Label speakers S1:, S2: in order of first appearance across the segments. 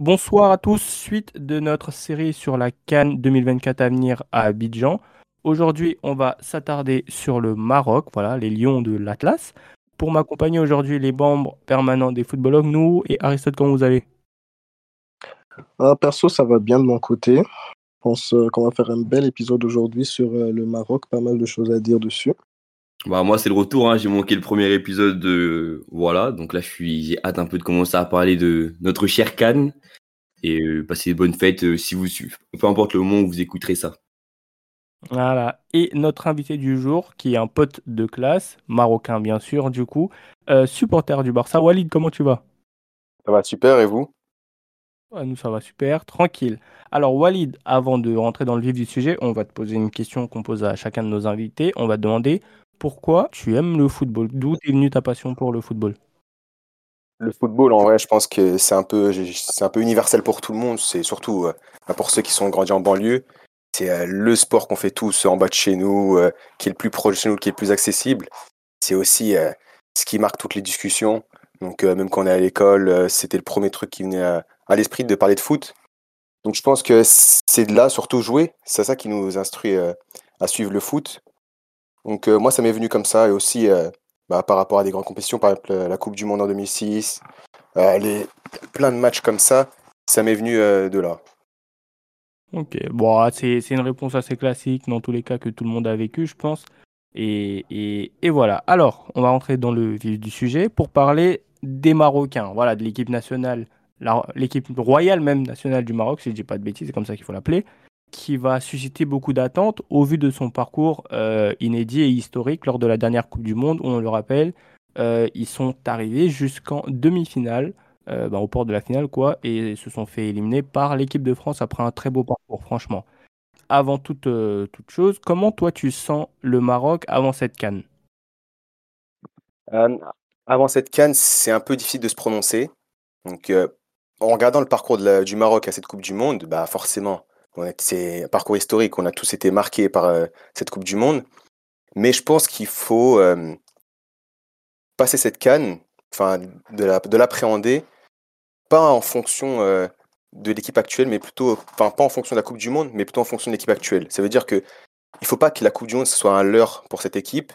S1: Bonsoir à tous, suite de notre série sur la Cannes 2024 à venir à Abidjan. Aujourd'hui, on va s'attarder sur le Maroc, voilà, les lions de l'Atlas. Pour m'accompagner aujourd'hui, les membres permanents des footballogues, nous et Aristote, comment vous allez?
S2: Ah, perso, ça va bien de mon côté. Je pense euh, qu'on va faire un bel épisode aujourd'hui sur euh, le Maroc, pas mal de choses à dire dessus.
S3: Bah, moi, c'est le retour. hein. J'ai manqué le premier épisode de. Voilà. Donc là, je suis... j'ai hâte un peu de commencer à parler de notre cher Cannes. Et euh, passer de bonnes fêtes euh, si vous suivez. Peu importe le moment où vous écouterez ça.
S1: Voilà. Et notre invité du jour, qui est un pote de classe, marocain bien sûr, du coup, euh, supporter du Barça. Walid, comment tu vas?
S4: Ça va super, et vous?
S1: Ouais, Nous, ça va super, tranquille. Alors, Walid, avant de rentrer dans le vif du sujet, on va te poser une question qu'on pose à chacun de nos invités. On va te demander pourquoi tu aimes le football? D'où est venue ta passion pour le football?
S4: Le football, en vrai, je pense que c'est un peu, c'est un peu universel pour tout le monde. C'est surtout euh, pour ceux qui sont grandis en banlieue. C'est euh, le sport qu'on fait tous en bas de chez nous, euh, qui est le plus proche de chez nous, qui est le plus accessible. C'est aussi ce qui marque toutes les discussions. Donc, même quand on est à l'école, c'était le premier truc qui venait à, l'esprit de parler de foot. Donc, je pense que c'est de là, surtout jouer. C'est ça qui nous instruit à suivre le foot. Donc, euh, moi, ça m'est venu comme ça. Et aussi, euh, bah, par rapport à des grandes compétitions, par exemple la Coupe du Monde en 2006, euh, les, plein de matchs comme ça, ça m'est venu de là.
S1: Ok, bon, c'est une réponse assez classique dans tous les cas que tout le monde a vécu, je pense. Et, et, voilà. Alors, on va rentrer dans le vif du sujet pour parler des Marocains, voilà, de l'équipe nationale, l'équipe royale même nationale du Maroc, si je dis pas de bêtises, c'est comme ça qu'il faut l'appeler, qui va susciter beaucoup d'attentes au vu de son parcours euh, inédit et historique lors de la dernière Coupe du Monde, où on le rappelle, euh, ils sont arrivés jusqu'en demi-finale euh, bah, au port de la finale, quoi, et se sont fait éliminer par l'équipe de France après un très beau parcours, franchement. Avant toute, toute chose, comment toi tu sens le Maroc avant cette canne?
S4: Avant cette canne, c'est un peu difficile de se prononcer. Donc, en regardant le parcours du Maroc à cette Coupe du Monde, bah forcément, c'est un parcours historique. On a tous été marqués par euh, cette Coupe du Monde. Mais je pense qu'il faut euh, passer cette canne, de la- de l'appréhender, pas en fonction euh, de l'équipe actuelle, mais plutôt, enfin, pas en fonction de la Coupe du Monde, mais plutôt en fonction de l'équipe actuelle. Ça veut dire que il faut pas que la Coupe du Monde soit un leurre pour cette équipe,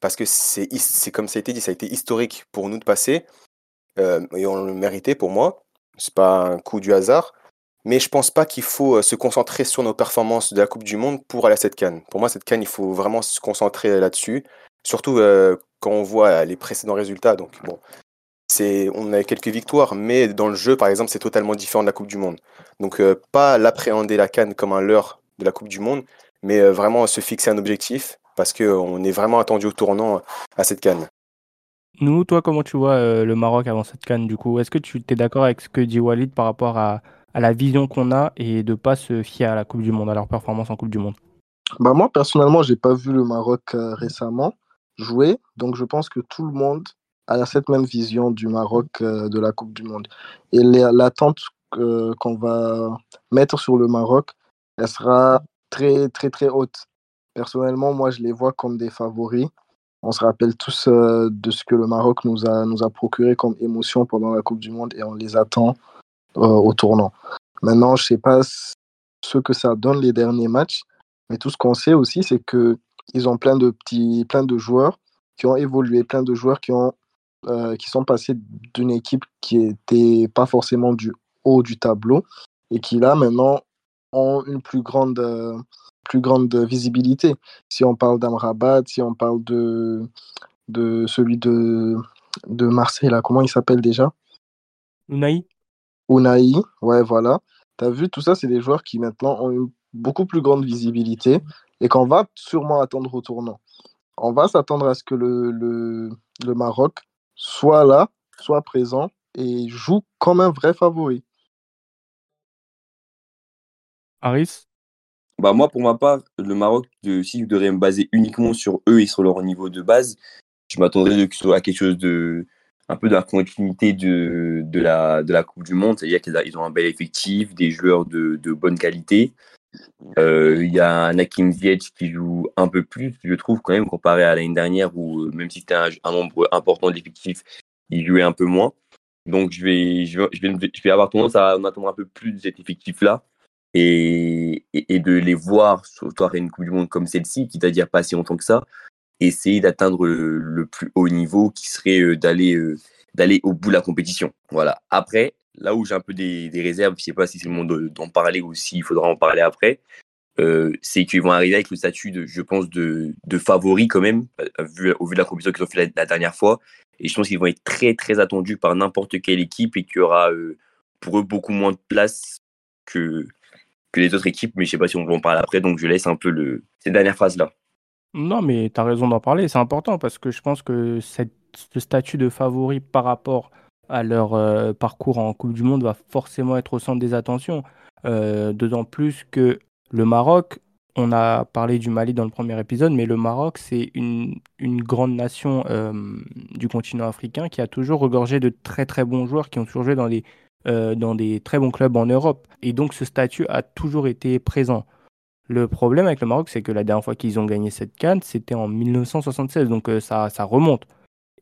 S4: parce que c'est comme ça a été dit, ça a été historique pour nous de passer, et on le méritait pour moi. C'est pas un coup du hasard. Mais je pense pas qu'il faut euh, se concentrer sur nos performances de la Coupe du Monde pour aller à cette canne. Pour moi, cette canne, il faut vraiment se concentrer là-dessus. Surtout euh, quand on voit euh, les précédents résultats. Donc bon, on a quelques victoires, mais dans le jeu, par exemple, c'est totalement différent de la Coupe du Monde. Donc pas l'appréhender la canne comme un leurre de la Coupe du Monde, mais vraiment se fixer un objectif parce qu'on est vraiment attendu au tournant à cette canne.
S1: Nous, toi, comment tu vois le Maroc avant cette canne du coup? Est-ce que tu es d'accord avec ce que dit Walid par rapport à, à la vision qu'on a et de pas se fier à la Coupe du Monde, à leur performance en Coupe du Monde
S2: Bah moi, personnellement, j'ai pas vu le Maroc euh, récemment jouer, donc je pense que tout le monde a cette même vision du Maroc euh, de la Coupe du Monde. Et l'attente qu'on va mettre sur le Maroc, elle sera très, très, très haute. Personnellement, moi, je les vois comme des favoris. On se rappelle tous euh, de ce que le Maroc nous a, nous a procuré comme émotion pendant la Coupe du Monde et on les attend au tournant. Maintenant, je sais pas ce que ça donne les derniers matchs, mais tout ce qu'on sait aussi, c'est que ils ont plein de petits, plein de joueurs qui ont évolué, plein de joueurs qui ont, euh, qui sont passés d'une équipe qui était pas forcément du haut du tableau et qui là maintenant ont une plus grande, euh, plus grande visibilité. Si on parle d'Amrabat, si on parle de, de celui de, de Marseille là, comment il s'appelle déjà?
S1: Unai?
S2: Unai, ouais, voilà. Tu as vu, tout ça, c'est des joueurs qui maintenant ont une beaucoup plus grande visibilité et qu'on va sûrement attendre au tournant. On va s'attendre à ce que le, le, le Maroc soit là, soit présent et joue comme un vrai favori.
S1: Aris
S3: Bah moi, pour ma part, le Maroc, de, si je devrais me baser uniquement sur eux et sur leur niveau de base, je m'attendrais à quelque chose de un peu de la continuité de, de, la, de la Coupe du Monde, c'est-à-dire qu'ils ont un bel effectif, des joueurs de, de bonne qualité. Euh, Il y a un Hakim Ziyech qui joue un peu plus, je trouve, quand même, comparé à l'année dernière, où euh, même si c'était un, nombre important de l'effectif, il jouait un peu moins. Donc, je vais, je vais, je vais, avoir tendance à en attendre un peu plus de cet effectif-là et, et, de les voir, surtout à une Coupe du Monde comme celle-ci, qui t'a dit pas si longtemps que ça, essayer d'atteindre le, le, plus haut niveau qui serait euh, d'aller euh, d'aller au bout de la compétition. Voilà. Après, là où j'ai un peu des, réserves, je sais pas si c'est le moment d'en parler ou s'il faudra en parler après, euh, c'est qu'ils vont arriver avec le statut, de, je pense, de, de favori quand même, vu, au vu de la compétition qu'ils ont fait la, dernière fois. Et je pense qu'ils vont être très, très attendus par n'importe quelle équipe et qu'il y aura euh, pour eux beaucoup moins de place que, que les autres équipes. Mais je sais pas si on va en parler après, donc je laisse un peu le, cette dernière phase-là.
S1: Non, mais tu as raison d'en parler, c'est important parce que je pense que ce statut de favori par rapport à leur euh, parcours en Coupe du Monde va forcément être au centre des attentions. Euh, D'autant plus que le Maroc, on a parlé du Mali dans le premier épisode, mais le Maroc, c'est une, grande nation euh, du continent africain qui a toujours regorgé de très très bons joueurs qui ont toujours joué dans des très bons clubs en Europe. Et donc ce statut a toujours été présent. Le problème avec le Maroc, c'est que la dernière fois qu'ils ont gagné cette canne, c'était en 1976, donc euh, ça, remonte.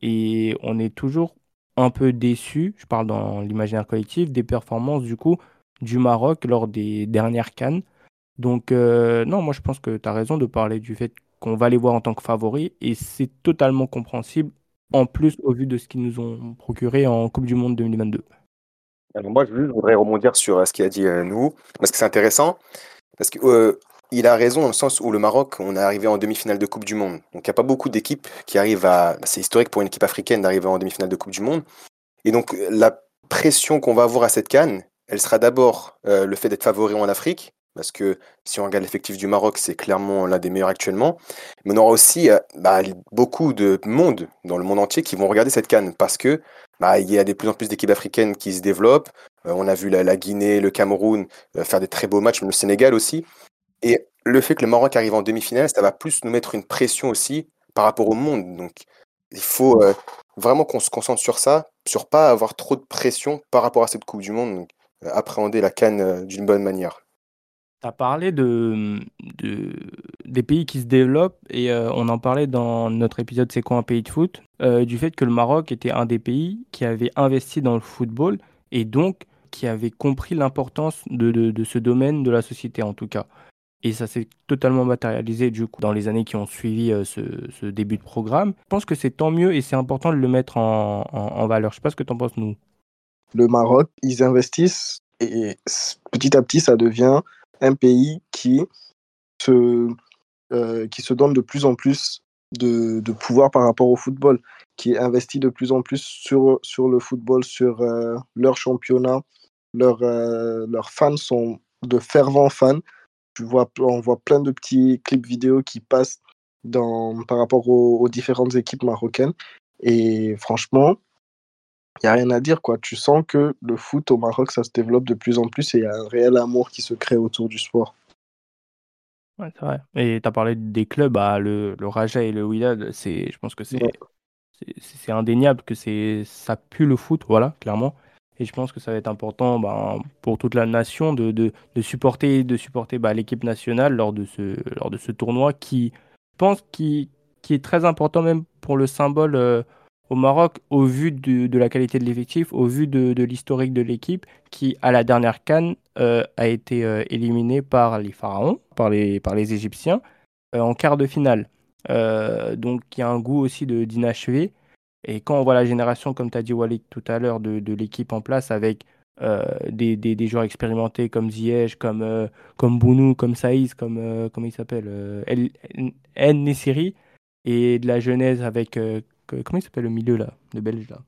S1: Et on est toujours un peu déçu, je parle dans l'imaginaire collectif, des performances du coup du Maroc lors des dernières cannes. Donc, euh, non, moi je pense que tu as raison de parler du fait qu'on va les voir en tant que favoris et c'est totalement compréhensible, en plus au vu de ce qu'ils nous ont procuré en Coupe du Monde 2022.
S4: Alors moi, je voudrais rebondir sur euh, ce qu'il a dit nous, parce que c'est intéressant, parce que il a raison dans le sens où le Maroc, on est arrivé en demi-finale de Coupe du Monde. Donc il n'y a pas beaucoup d'équipes qui arrivent à. C'est historique pour une équipe africaine d'arriver en demi-finale de Coupe du Monde. Et donc la pression qu'on va avoir à cette canne, elle sera d'abord le fait d'être favori en Afrique, parce que si on regarde l'effectif du Maroc, c'est clairement l'un des meilleurs actuellement. Mais on aura aussi euh, bah, beaucoup de monde dans le monde entier qui vont regarder cette canne parce que bah, il y a de plus en plus d'équipes africaines qui se développent. Euh, on a vu la, Guinée, le Cameroun euh, faire des très beaux matchs, le Sénégal aussi. Et le fait que le Maroc arrive en demi-finale, ça va plus nous mettre une pression aussi par rapport au monde. Donc il faut vraiment qu'on se concentre sur ça, sur pas avoir trop de pression par rapport à cette Coupe du Monde. Donc, appréhender la canne d'une bonne manière.
S1: Tu as parlé de, de, des pays qui se développent et euh, on en parlait dans notre épisode C'est quoi un pays de foot? Euh, Du fait que le Maroc était un des pays qui avait investi dans le football et donc qui avait compris l'importance de, de, ce domaine de la société en tout cas. Et ça s'est totalement matérialisé du coup dans les années qui ont suivi euh, ce, début de programme. Je pense que c'est tant mieux et c'est important de le mettre en, valeur. Je sais pas ce que tu en penses, nous.
S2: Le Maroc, ils investissent et petit à petit, ça devient un pays qui se, euh, qui se donne de plus en plus de, pouvoir par rapport au football, qui investit de plus en plus sur, sur le football, sur euh, leur championnat. Leurs euh, leurs fans sont de fervents fans. Tu vois, on voit plein de petits clips vidéo qui passent dans, par rapport aux, aux différentes équipes marocaines. Et franchement, il n'y a rien à dire. quoi. Tu sens que le foot au Maroc, ça se développe de plus en plus et il y a un réel amour qui se crée autour du sport.
S1: Ouais, c'est vrai. Et tu as parlé des clubs, bah, le, le Raja et le Wydad, je pense que c'est ouais. c'est indéniable que ça pue le foot, voilà, clairement. Et je pense que ça va être important bah, pour toute la nation de, de, de supporter, de supporter bah, l'équipe nationale lors de, ce, lors de ce tournoi qui, pense, qui, qui est très important même pour le symbole. Euh, au Maroc, au vu de, de la qualité de l'effectif, au vu de, de l'historique de l'équipe, qui à la dernière canne euh, a été euh, éliminée par les pharaons, par les, par les Égyptiens, en quart de finale. Donc il y a un goût aussi d'inachevé. Et quand on voit la génération, comme tu as dit Walid tout à l'heure, de, de l'équipe en place avec euh, des, des, des, joueurs expérimentés comme Ziyech, comme, euh, comme Bounou, comme Saïs, comme euh, comment il s'appelle El, El Nessiri, et de la jeunesse avec comment il s'appelle le milieu là, de Belge là?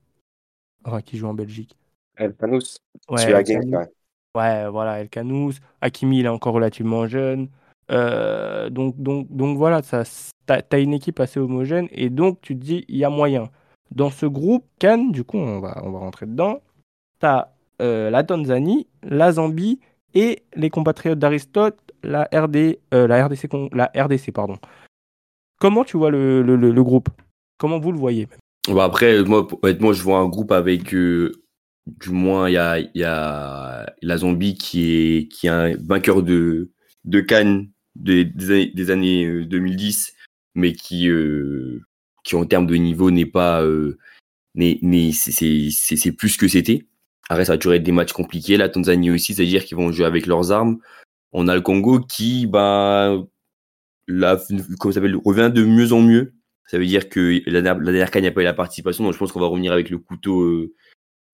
S1: Enfin, Qui joue en Belgique
S4: El Canous.
S1: Ouais, El Canous. ouais, voilà, El Canous. Hakimi, il est encore relativement jeune. Euh, donc, donc, donc voilà, tu as, une équipe assez homogène et donc tu te dis, il y a moyen. Dans ce groupe, Cannes, du coup, on va, on va rentrer dedans, tu euh, la Tanzanie, la Zambie et les compatriotes d'Aristote, la, euh, la, RDC, la RDC. Pardon. Comment tu vois le, groupe? Comment vous le voyez?
S3: Bon, Après, moi, honnêtement, je vois un groupe avec, euh, du moins, il y a, la Zombie qui est, un vainqueur de, Cannes des, années, des années 2010, euh, mais qui, qui en termes de niveau n'est pas, euh, c'est plus que c'était. Après, ça va toujours être des matchs compliqués. La Tanzanie aussi, c'est-à-dire qu'ils vont jouer avec leurs armes. On a le Congo qui, bah, la, comment ça revient de mieux en mieux. Ça veut dire que la, la dernière il n'y a pas eu la participation, donc je pense qu'on va revenir avec le couteau euh,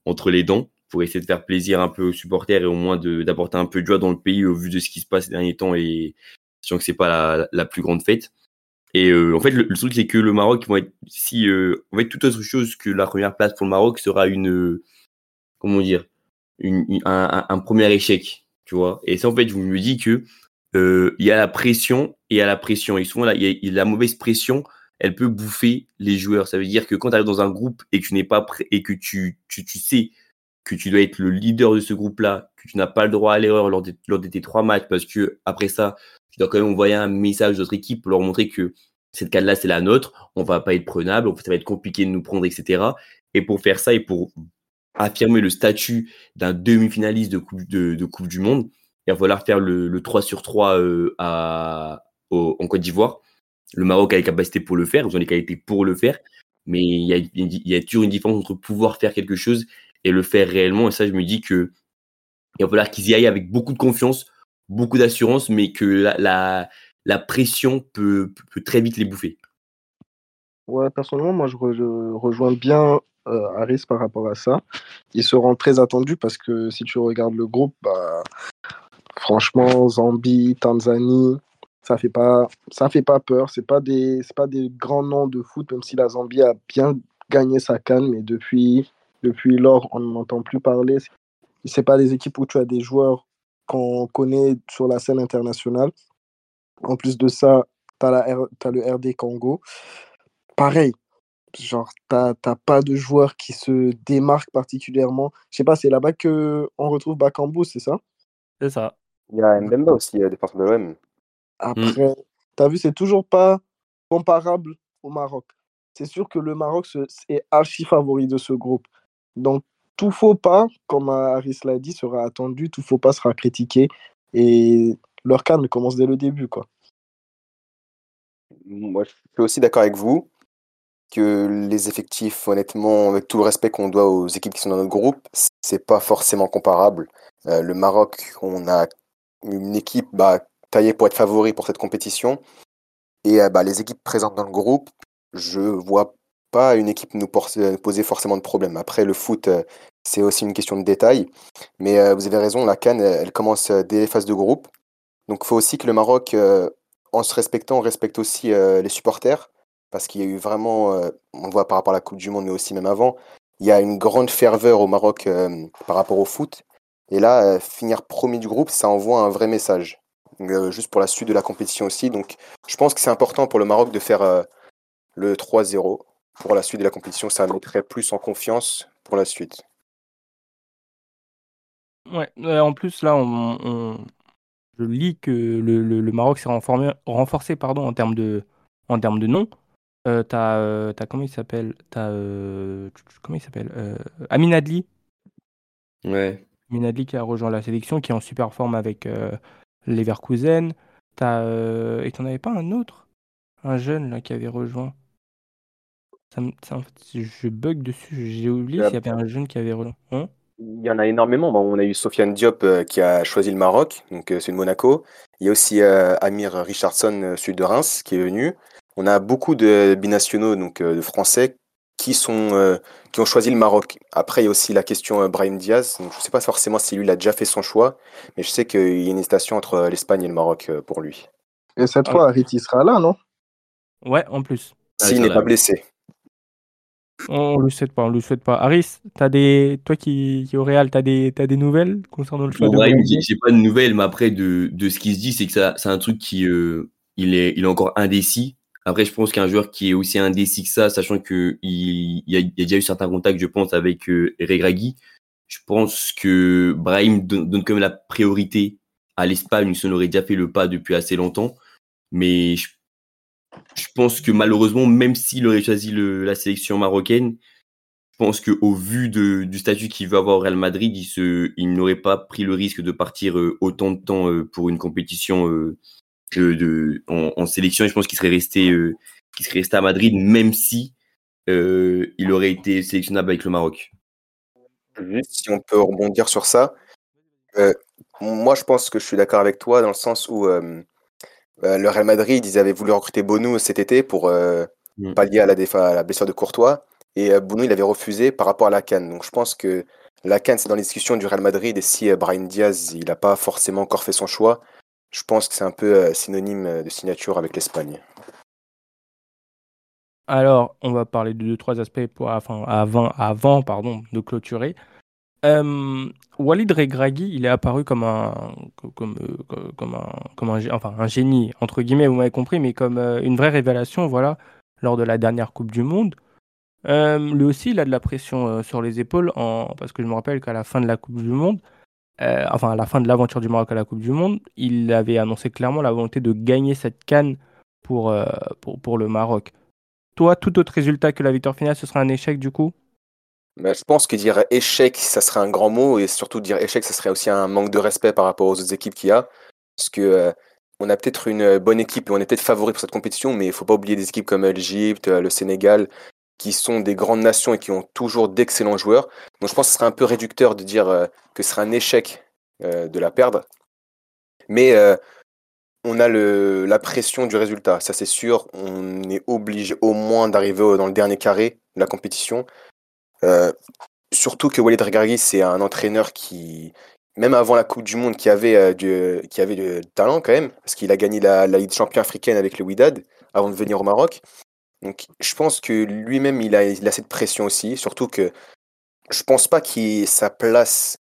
S3: entre les dents pour essayer de faire plaisir un peu aux supporters et au moins d'apporter un peu de joie dans le pays au vu de ce qui se passe ces derniers temps et sachant que c'est pas la, plus grande fête. Et euh, en fait, le, truc c'est que le Maroc va être si euh, en fait toute autre chose que la première place pour le Maroc sera une comment dire une, un, un, premier échec, tu vois. Et ça en fait, je me dis que euh, il y a la pression et il y a la pression. Et souvent là, y a la mauvaise pression elle peut bouffer les joueurs. Ça veut dire que quand tu arrives dans un groupe et que tu n'es pas prêt et que tu, tu, tu, sais que tu dois être le leader de ce groupe-là, que tu n'as pas le droit à l'erreur lors, lors, de tes trois matchs, parce que après ça, tu dois quand même envoyer un message à notre équipe pour leur montrer que cette cadre-là, c'est la nôtre, on va pas être prenable, ça va être compliqué de nous prendre, etc. Et pour faire ça et pour affirmer le statut d'un demi-finaliste de coupe, du Monde, il va falloir faire le, le 3 sur 3 euh, en Côte d'Ivoire. Le Maroc a les capacités pour le faire, ils ont les qualités pour le faire, mais il y a, y a toujours une différence entre pouvoir faire quelque chose et le faire réellement. Et ça, je me dis que il va falloir qu'ils y aillent avec beaucoup de confiance, beaucoup d'assurance, mais que la, la, pression peut, peut, très vite les bouffer.
S2: Ouais, personnellement, moi, je, rejoins bien euh, Harris par rapport à ça. Ils seront très attendus parce que si tu regardes le groupe, bah, franchement, Zambie, Tanzanie, ça fait pas ça fait pas peur c'est pas des pas des grands noms de foot même si la Zambie a bien gagné sa canne mais depuis depuis lors on n'en entend plus parler c'est pas des équipes où tu as des joueurs qu'on connaît sur la scène internationale en plus de ça tu as, as, le RD Congo pareil genre t'as pas de joueurs qui se démarquent particulièrement je sais pas c'est là-bas que on retrouve Bakambu c'est ça?
S1: C'est ça
S4: il y a Mbemba aussi défenseur de l'OM
S2: Mmh. Après, tu as vu, c'est toujours pas comparable au Maroc. C'est sûr que le Maroc est archi favori de ce groupe. Donc, tout faux pas, comme Aris l'a dit, sera attendu, tout faux pas sera critiqué. Et leur calme commence dès le début. Quoi.
S4: Moi, je suis aussi d'accord avec vous que les effectifs, honnêtement, avec tout le respect qu'on doit aux équipes qui sont dans notre groupe, c'est pas forcément comparable. Euh, le Maroc, on a une équipe bah, taillé pour être favori pour cette compétition. Et euh, bah, les équipes présentes dans le groupe, je vois pas une équipe nous euh, poser forcément de problème. Après, le foot, c'est aussi une question de détail. Mais vous avez raison, la Cannes, elle commence dès les phases de groupe. Donc il faut aussi que le Maroc, en se respectant, respecte aussi les supporters. Parce qu'il y a eu vraiment, on le voit par rapport à la Coupe du Monde, mais aussi même avant, il y a une grande ferveur au Maroc par rapport au foot. Et là, finir premier du groupe, ça envoie un vrai message. Euh, juste pour la suite de la compétition aussi. Donc je pense que c'est important pour le Maroc de faire euh, le 3-0 pour la suite de la compétition. Ça mettrait plus en confiance pour la suite.
S1: Ouais, en plus là, on, je lis que le, le, Maroc s'est renforcé pardon, en termes de, en termes de nom. Euh, t'as, euh, comment il s'appelle? T'as comment il s'appelle? Amin Adli.
S3: Ouais.
S1: Amin Adli qui a rejoint la sélection, qui est en super forme avec Leverkusen. T'as, euh, et t'en avais pas un autre? Un jeune là qui avait rejoint ça, Je bug dessus, j'ai oublié s'il y avait un jeune qui avait rejoint. Hein?
S4: Il y en a énormément. Bon, on a eu Sofiane Diop euh, qui a choisi le Maroc, donc euh, c'est de Monaco. Il y a aussi Amir Richardson, celui de Reims, qui est venu. On a beaucoup de binationaux, donc de Français, qui, sont, euh, qui ont choisi le Maroc. Après, il y a aussi la question euh, Brahim Diaz. Donc, je ne sais pas forcément si lui il a déjà fait son choix, mais je sais qu'il y a une hésitation entre euh, l'Espagne et le Maroc pour lui.
S2: Et cette ah. fois, Harit, il sera là, non?
S1: Ouais, en plus.
S4: S'il n'est pas blessé.
S1: On ne le souhaite pas, on le souhaite pas. Aris, as des... toi qui, qui au Real, tu as des... as des nouvelles concernant le choix
S3: de Brahim J'ai pas de nouvelles, mais après, de, de ce qui se dit, c'est que c'est un truc qui il, est, il est encore indécis. Après, je pense qu'un joueur qui est aussi indécis que ça, sachant qu'il il y, a, y a déjà eu certains contacts, je pense, avec euh, Regragui, je pense que Brahim donne, quand même la priorité à l'Espagne, il aurait déjà fait le pas depuis assez longtemps. Mais je, pense que malheureusement, même s'il aurait choisi la sélection marocaine, je pense qu'au vu du statut qu'il veut avoir au Real Madrid, il, n'aurait pas pris le risque de partir euh, autant de temps euh, pour une compétition euh, en, sélection. je pense qu'il serait resté, qu'il serait resté à Madrid, même si il aurait été sélectionnable avec le Maroc.
S4: Si on peut rebondir sur ça, moi je pense que je suis d'accord avec toi dans le sens où euh, le Real Madrid, ils avaient voulu recruter Bonou cet été pour euh,
S3: Mm.
S4: pallier à la, défa- à la blessure de Courtois. Et euh, Bonou, il avait refusé par rapport à la Cannes. Donc je pense que la Cannes, c'est dans les discussions du Real Madrid. Et si euh, Brahim Diaz, il n'a pas forcément encore fait son choix, je pense que c'est un peu synonyme de signature avec l'Espagne.
S1: Alors, on va parler de deux, trois aspects pour, enfin, avant, avant pardon, de clôturer. Euh, Walid Regragui, il est apparu comme un, euh, comme un, comme un, enfin, un génie, entre guillemets, vous m'avez compris, mais comme euh, une vraie révélation, voilà, lors de la dernière Coupe du Monde. Lui aussi, il a de la pression sur les épaules, parce que je me rappelle qu'à la fin de la Coupe du Monde, enfin à la fin de l'aventure du Maroc à la Coupe du Monde, il avait annoncé clairement la volonté de gagner cette canne pour, pour, pour le Maroc. Toi, tout autre résultat que la victoire finale, ce sera un échec du coup?
S4: Mais je pense que dire échec, ça serait un grand mot. Et surtout dire échec, ça serait aussi un manque de respect par rapport aux autres équipes qu'il y a. Parce que euh, on a peut-être une bonne équipe et on est peut-être favori pour cette compétition, mais il faut pas oublier des équipes comme l'Égypte, euh, le Sénégal, qui sont des grandes nations et qui ont toujours d'excellents joueurs. Donc je pense que ce serait un peu réducteur de dire euh, que ce serait un échec euh, de la perdre. Mais euh, on a la pression du résultat, ça c'est sûr. On est obligé au moins d'arriver dans le dernier carré de la compétition. Euh, surtout que Walid Regragui, c'est un entraîneur qui, même avant la Coupe du Monde, qui avait, euh, du, qui avait du talent quand même, parce qu'il a gagné la, Ligue des champions africaine avec le Wydad avant de venir au Maroc. Donc je pense que lui-même, il a, cette pression aussi, surtout que je pense pas qu'il sa place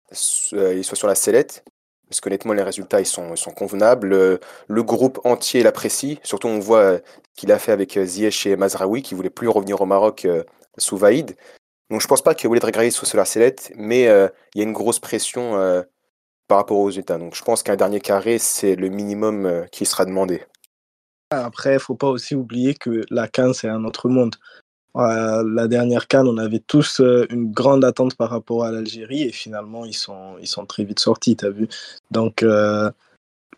S4: euh, il soit sur la sellette, parce qu'honnêtement, les résultats, ils sont, ils sont convenables. Le, le groupe entier l'apprécie, surtout on voit euh, qu'il a fait avec euh, Ziyech et Mazraoui, qui voulaient plus revenir au Maroc euh, sous Vaïd. Donc je pense pas que Walid Regragui soit sur la sellette, mais euh, il y a une grosse pression euh, par rapport aux États. Donc je pense qu'un dernier carré, c'est le minimum euh, qui sera demandé.
S2: Après, il faut pas aussi oublier que la Cannes, c'est un autre monde. La dernière Cannes, on avait tous une grande attente par rapport à l'Algérie et finalement, ils sont, ils sont très vite sortis, tu as vu. Donc, euh,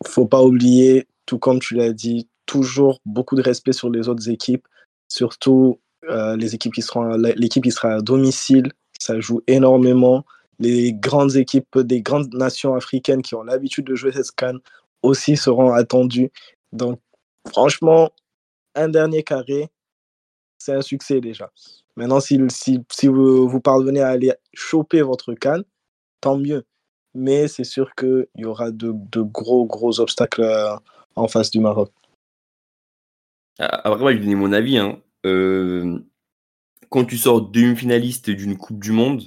S2: faut pas oublier, tout comme tu l'as dit, toujours beaucoup de respect sur les autres équipes, surtout les équipes qui seront, l'équipe qui sera à domicile, ça joue énormément. Les grandes équipes des grandes nations africaines qui ont l'habitude de jouer cette Cannes aussi seront attendues. Donc, franchement, un dernier carré, c'est un succès déjà. Maintenant, si, si, si vous, parvenez à aller choper votre canne, tant mieux. Mais c'est sûr qu'il y aura de, de, gros, gros obstacles en face du Maroc.
S3: Après, moi, je donner mon avis. Hein. Euh, quand tu sors demi-finaliste d'une Coupe du Monde,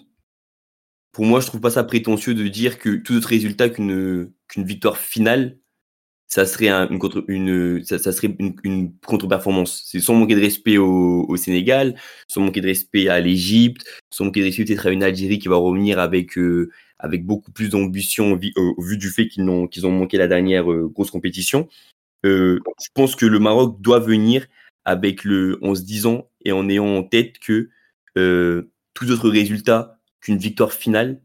S3: pour moi, je trouve pas ça prétentieux de dire que tout autre résultat qu'une victoire finale, ça serait un, une contre-performance. C'est sans manquer de respect au, Sénégal, sans manquer de respect à l'Égypte, sans manquer de respect peut-être à une Algérie qui va revenir avec euh, beaucoup plus d'ambition au, vu du fait qu'ils ont manqué la dernière euh, grosse compétition. Je pense que le Maroc doit venir avec le en se disant et en ayant en tête que euh, tout autre résultat qu'une victoire finale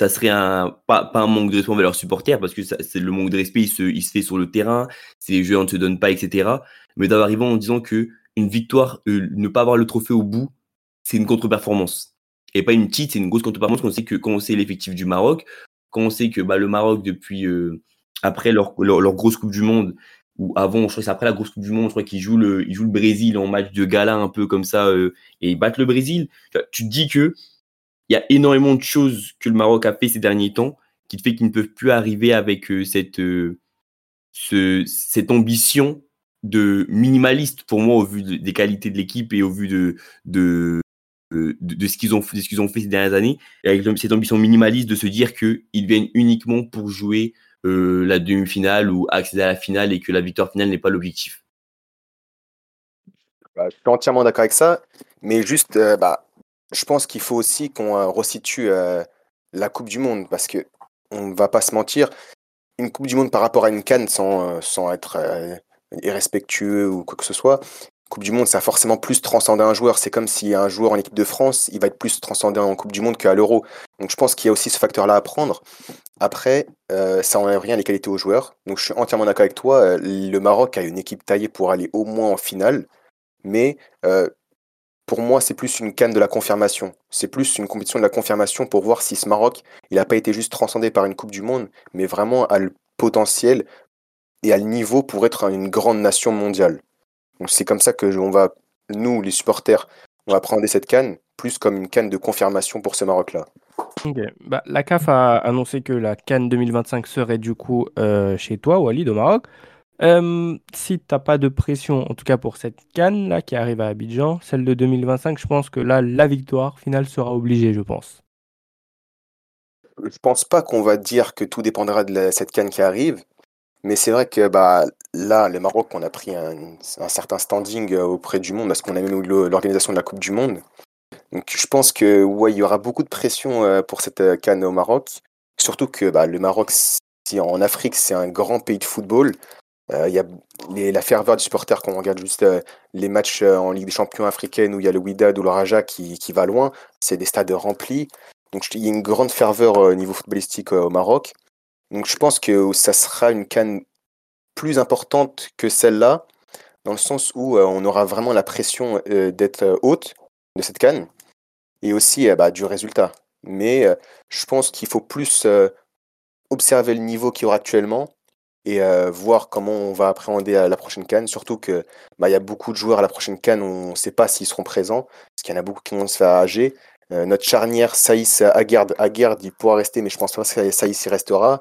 S3: ça serait un pas, un manque de respect envers leurs supporters parce que c'est le manque de respect il se, fait sur le terrain ces joueurs ne se donnent pas etc mais d'arriver en disant que une victoire euh, ne pas avoir le trophée au bout c'est une contre-performance. Et pas une petite c'est une grosse contre-performance quand on sait que quand on sait l'effectif du Maroc quand on sait que bah, le Maroc depuis euh, après leur, grosse coupe du monde avant je crois que c'est après la grosse coupe du monde je crois qu'ils jouent le ils jouent le Brésil en match de gala un peu comme ça euh, et ils battent le Brésil. Tu te dis que il y a énormément de choses que le Maroc a fait ces derniers temps qui te fait qu'ils ne peuvent plus arriver avec euh, cette, euh, ce, cette ambition de minimaliste pour moi au vu de, des qualités de l'équipe et au vu de, de, de, ce qu'ils ont, ont fait ces dernières années, avec cette ambition minimaliste de se dire qu'ils viennent uniquement pour jouer euh, la demi-finale ou accéder à la finale et que la victoire finale n'est pas l'objectif.
S4: Je suis entièrement d'accord avec ça, mais juste, euh, bah, je pense qu'il faut aussi qu'on euh, resitue la Coupe du Monde parce que on ne va pas se mentir, une Coupe du Monde par rapport à une canne sans, sans être irrespectueux ou quoi que ce soit. Coupe du Monde, ça a forcément plus transcendé un joueur. C'est comme si un joueur en équipe de France, il va être plus transcendé en Coupe du Monde qu'à l'Euro. Donc je pense qu'il y a aussi ce facteur-là à prendre. Après, euh, ça n'enlève rien les qualités aux joueurs. Donc je suis entièrement d'accord avec toi. Le Maroc a une équipe taillée pour aller au moins en finale. Mais euh, pour moi, c'est plus une canne de la confirmation. C'est plus une compétition de la confirmation pour voir si ce Maroc, il n'a pas été juste transcendé par une Coupe du Monde, mais vraiment a le potentiel et a le niveau pour être une grande nation mondiale. Donc c'est comme ça que on va, nous, les supporters, on va prendre cette canne plus comme une canne de confirmation pour ce Maroc-là.
S1: Bah, la CAF a annoncé que la Cannes 2025 serait du coup euh, chez toi, Walid, au Maroc. Euh, si tu n'as pas de pression, en tout cas pour cette Cannes là qui arrive à Abidjan, celle de 2025, je pense que là, la victoire finale sera obligée, je pense.
S4: Je pense pas qu'on va dire que tout dépendra de cette Cannes qui arrive, mais c'est vrai que bah, là, le Maroc, on a pris un, certain standing euh, auprès du monde parce qu'on a eu l'organisation de la Coupe du Monde. Donc je pense que ouais, il y aura beaucoup de pression euh, pour cette euh, canne au Maroc. Surtout que bah, le Maroc, en Afrique, c'est un grand pays de football. Euh, il y a la ferveur des supporters quand on regarde juste les matchs en Ligue des Champions africaine où il y a le Wydad ou le Raja qui, qui va loin. C'est des stades remplis. Donc il y a une grande ferveur au niveau footballistique au Maroc. Donc je pense que ça sera une canne plus importante que celle-là, dans le sens où on aura vraiment la pression d'être haute de cette canne et aussi euh, bah, du résultat. Mais euh, je pense qu'il faut plus euh, observer le niveau qu'il y aura actuellement et voir comment on va appréhender la prochaine canne. Surtout que bah, y a beaucoup de joueurs à la prochaine canne, on ne sait pas s'ils seront présents, parce qu'il y en a beaucoup qui vont se faire âger. notre charnière Saïs Aguerd, il pourra rester, mais je pense pas que Saïs y restera.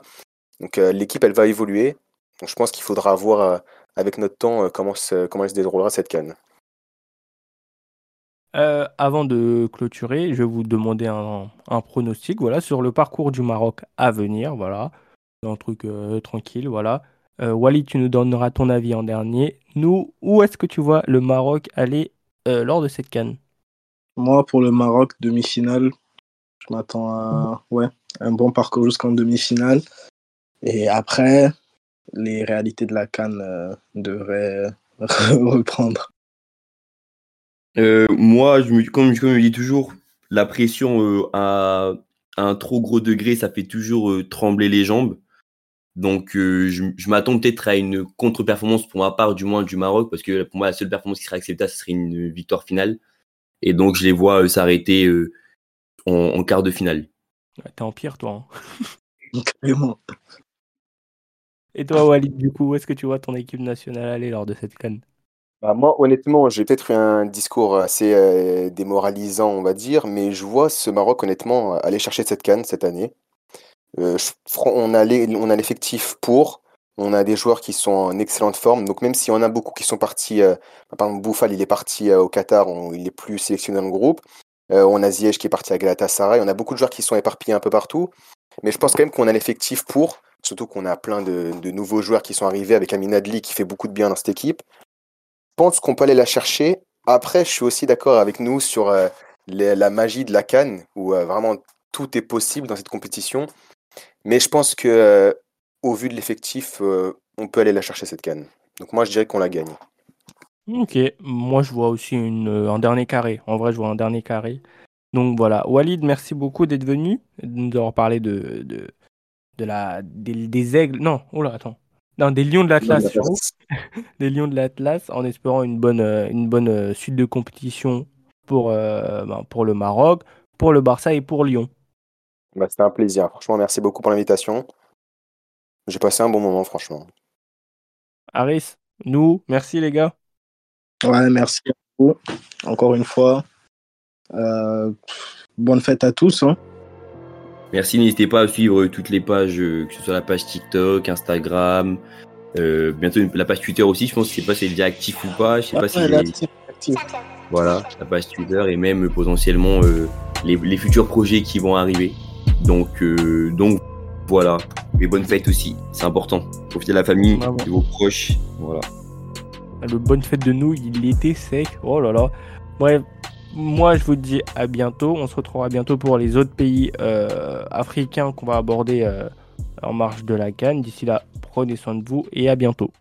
S4: Donc l'équipe, elle va évoluer. Donc je pense qu'il faudra voir avec notre temps comment, comment elle se déroulera cette canne.
S1: Euh, avant de clôturer, je vais vous demander un, pronostic voilà, sur le parcours du Maroc à venir. Voilà, un truc euh, tranquille. Voilà. Euh, Wally, tu nous donneras ton avis en dernier. Nous, où est-ce que tu vois le Maroc aller lors de cette canne?
S2: Moi, pour le Maroc, demi-finale, je m'attends à ouais, un bon parcours jusqu'en demi-finale. Et après, les réalités de la canne devraient reprendre.
S3: Euh, moi, je me, comme, je me dis toujours, la pression euh, à, un trop gros degré, ça fait toujours euh, trembler les jambes. Donc, je, m'attends peut-être à une contre-performance pour ma part, du moins du Maroc, parce que pour moi, la seule performance qui serait acceptable, ce serait une victoire finale. Et donc, je les vois s'arrêter en, quart de finale.
S1: T'es en pire, toi. Hein. Et toi, Walid, du coup, où est-ce que tu vois ton équipe nationale aller lors de cette canne?
S4: Bah, moi, honnêtement, j'ai peut-être eu un discours assez euh, démoralisant, on va dire, mais je vois ce Maroc, honnêtement, aller chercher cette canne cette année. Euh, on a l'effectif pour, on a des joueurs qui sont en excellente forme, donc même s'il y en a beaucoup qui sont partis, euh, par exemple Bouffal, il est parti au Qatar, il est plus sélectionné dans le groupe. on a Ziyech qui est parti à Galatasaray, on a beaucoup de joueurs qui sont éparpillés un peu partout, mais je pense quand même qu'on a l'effectif pour, surtout qu'on a plein de, de nouveaux joueurs qui sont arrivés avec Amin Adli qui fait beaucoup de bien dans cette équipe pense qu'on peut aller la chercher. Après, je suis aussi d'accord avec nous sur euh, la magie de la canne, où euh, vraiment tout est possible dans cette compétition. Mais je pense que euh, au vu de l'effectif, on peut aller la chercher cette canne. Donc moi, je dirais qu'on la gagne.
S1: Ok, moi je vois aussi une, un dernier carré. En vrai, je vois un dernier carré. Donc voilà, Walid, merci beaucoup d'être venu, de nous avoir parlé de, de, la, des, des, aigles. Non, oh là, attends des Lions de l'Atlas, des Lions de l'Atlas, en espérant une bonne, euh, une bonne euh, suite de compétition pour, euh, ben, pour le Maroc, pour le Barça et pour Lyon.
S4: Bah, C'était un plaisir. Franchement, merci beaucoup pour l'invitation. J'ai passé un bon moment, franchement.
S1: Aris, nous, merci les gars.
S2: Ouais, merci à vous. Encore une fois. bonne fête à tous. Hein.
S3: Merci, n'hésitez pas à suivre toutes les pages, euh, que ce soit la page TikTok, Instagram, euh, bientôt la page Twitter aussi. Je pense que je sais pas si elle est déjà actif ou pas. Je sais pas si est... Voilà, la page Twitter et même potentiellement euh, les, les, futurs projets qui vont arriver. Donc, euh, donc voilà. Et bonnes fêtes aussi, c'est important. Profitez de la famille, de vos proches. Voilà.
S1: Le bonne fête de nous, il était sec. Oh là là. Bref, moi, je vous dis à bientôt. On se retrouvera bientôt pour les autres pays euh, africains qu'on va aborder euh, en marche de la Cannes. D'ici là, prenez soin de vous et à bientôt.